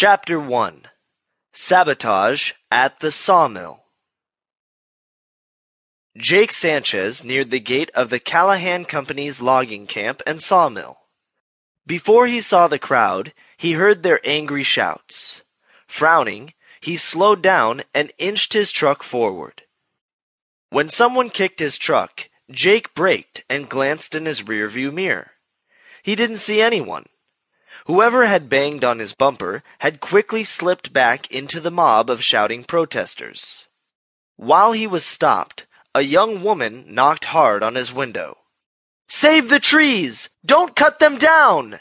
Chapter 1 Sabotage at the Sawmill Jake Sanchez neared the gate of the Callahan Company's logging camp and sawmill. Before he saw the crowd, he heard their angry shouts. Frowning, he slowed down and inched his truck forward. When someone kicked his truck, Jake braked and glanced in his rearview mirror. He didn't see anyone. Whoever had banged on his bumper had quickly slipped back into the mob of shouting protesters. While he was stopped, a young woman knocked hard on his window. Save the trees! Don't cut them down!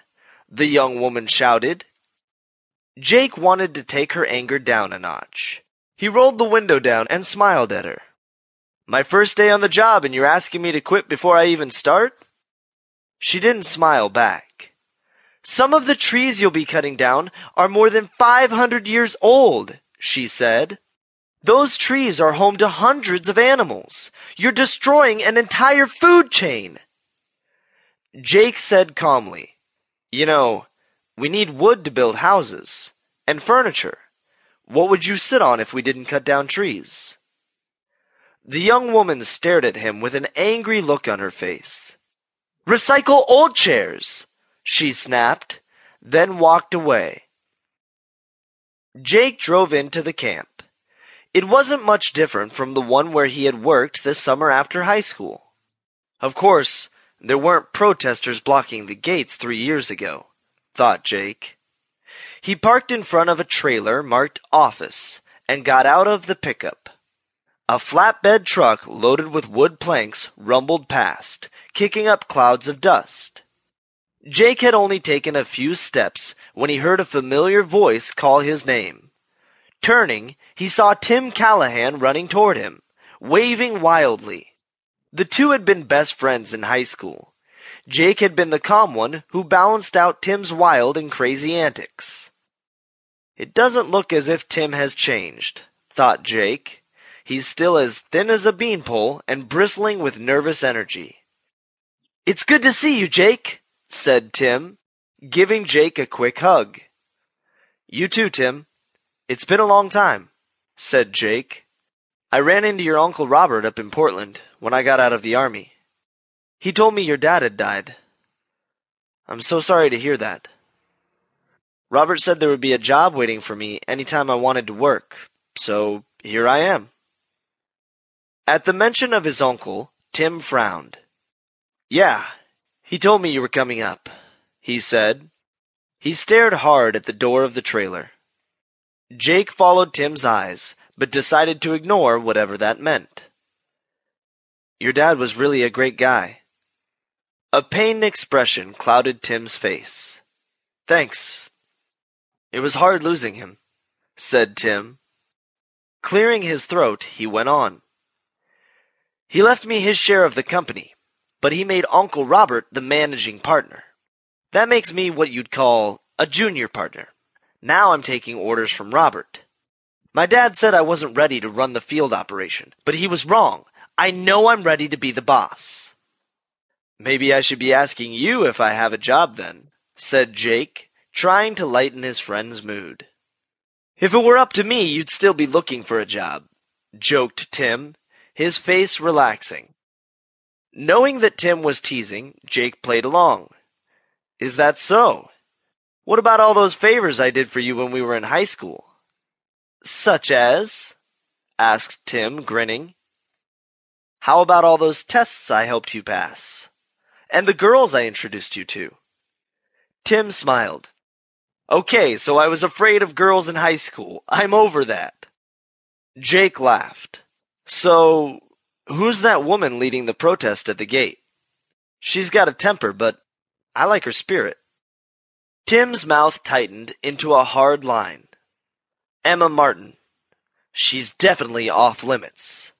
The young woman shouted. Jake wanted to take her anger down a notch. He rolled the window down and smiled at her. My first day on the job and you're asking me to quit before I even start? She didn't smile back. Some of the trees you'll be cutting down are more than 500 years old, she said. Those trees are home to hundreds of animals. You're destroying an entire food chain. Jake said calmly, You know, we need wood to build houses and furniture. What would you sit on if we didn't cut down trees? The young woman stared at him with an angry look on her face. Recycle old chairs, she snapped, then walked away. Jake drove into the camp. It wasn't much different from the one where he had worked the summer after high school. Of course, there weren't protesters blocking the gates three years ago, thought Jake. He parked in front of a trailer marked office and got out of the pickup. A flatbed truck loaded with wood planks rumbled past, kicking up clouds of dust. Jake had only taken a few steps when he heard a familiar voice call his name. Turning, he saw Tim Callahan running toward him, waving wildly. The two had been best friends in high school. Jake had been the calm one who balanced out Tim's wild and crazy antics. It doesn't look as if Tim has changed, thought Jake. He's still as thin as a beanpole and bristling with nervous energy. It's good to see you, Jake, said Tim, giving Jake a quick hug. You too, Tim. It's been a long time said Jake. I ran into your Uncle Robert up in Portland when I got out of the army. He told me your dad had died. I'm so sorry to hear that. Robert said there would be a job waiting for me any time I wanted to work, so here I am. At the mention of his uncle, Tim frowned. Yeah, he told me you were coming up, he said. He stared hard at the door of the trailer. Jake followed Tim's eyes, but decided to ignore whatever that meant. Your dad was really a great guy. A pained expression clouded Tim's face. Thanks. It was hard losing him, said Tim. Clearing his throat, he went on. He left me his share of the company, but he made Uncle Robert the managing partner. That makes me what you'd call a junior partner. Now I'm taking orders from Robert. My dad said I wasn't ready to run the field operation, but he was wrong. I know I'm ready to be the boss. Maybe I should be asking you if I have a job then, said Jake, trying to lighten his friend's mood. If it were up to me, you'd still be looking for a job, joked Tim, his face relaxing. Knowing that Tim was teasing, Jake played along. Is that so? What about all those favors I did for you when we were in high school? Such as? asked Tim, grinning. How about all those tests I helped you pass? And the girls I introduced you to? Tim smiled. Okay, so I was afraid of girls in high school. I'm over that. Jake laughed. So, who's that woman leading the protest at the gate? She's got a temper, but I like her spirit. Tim's mouth tightened into a hard line. Emma Martin. She's definitely off limits.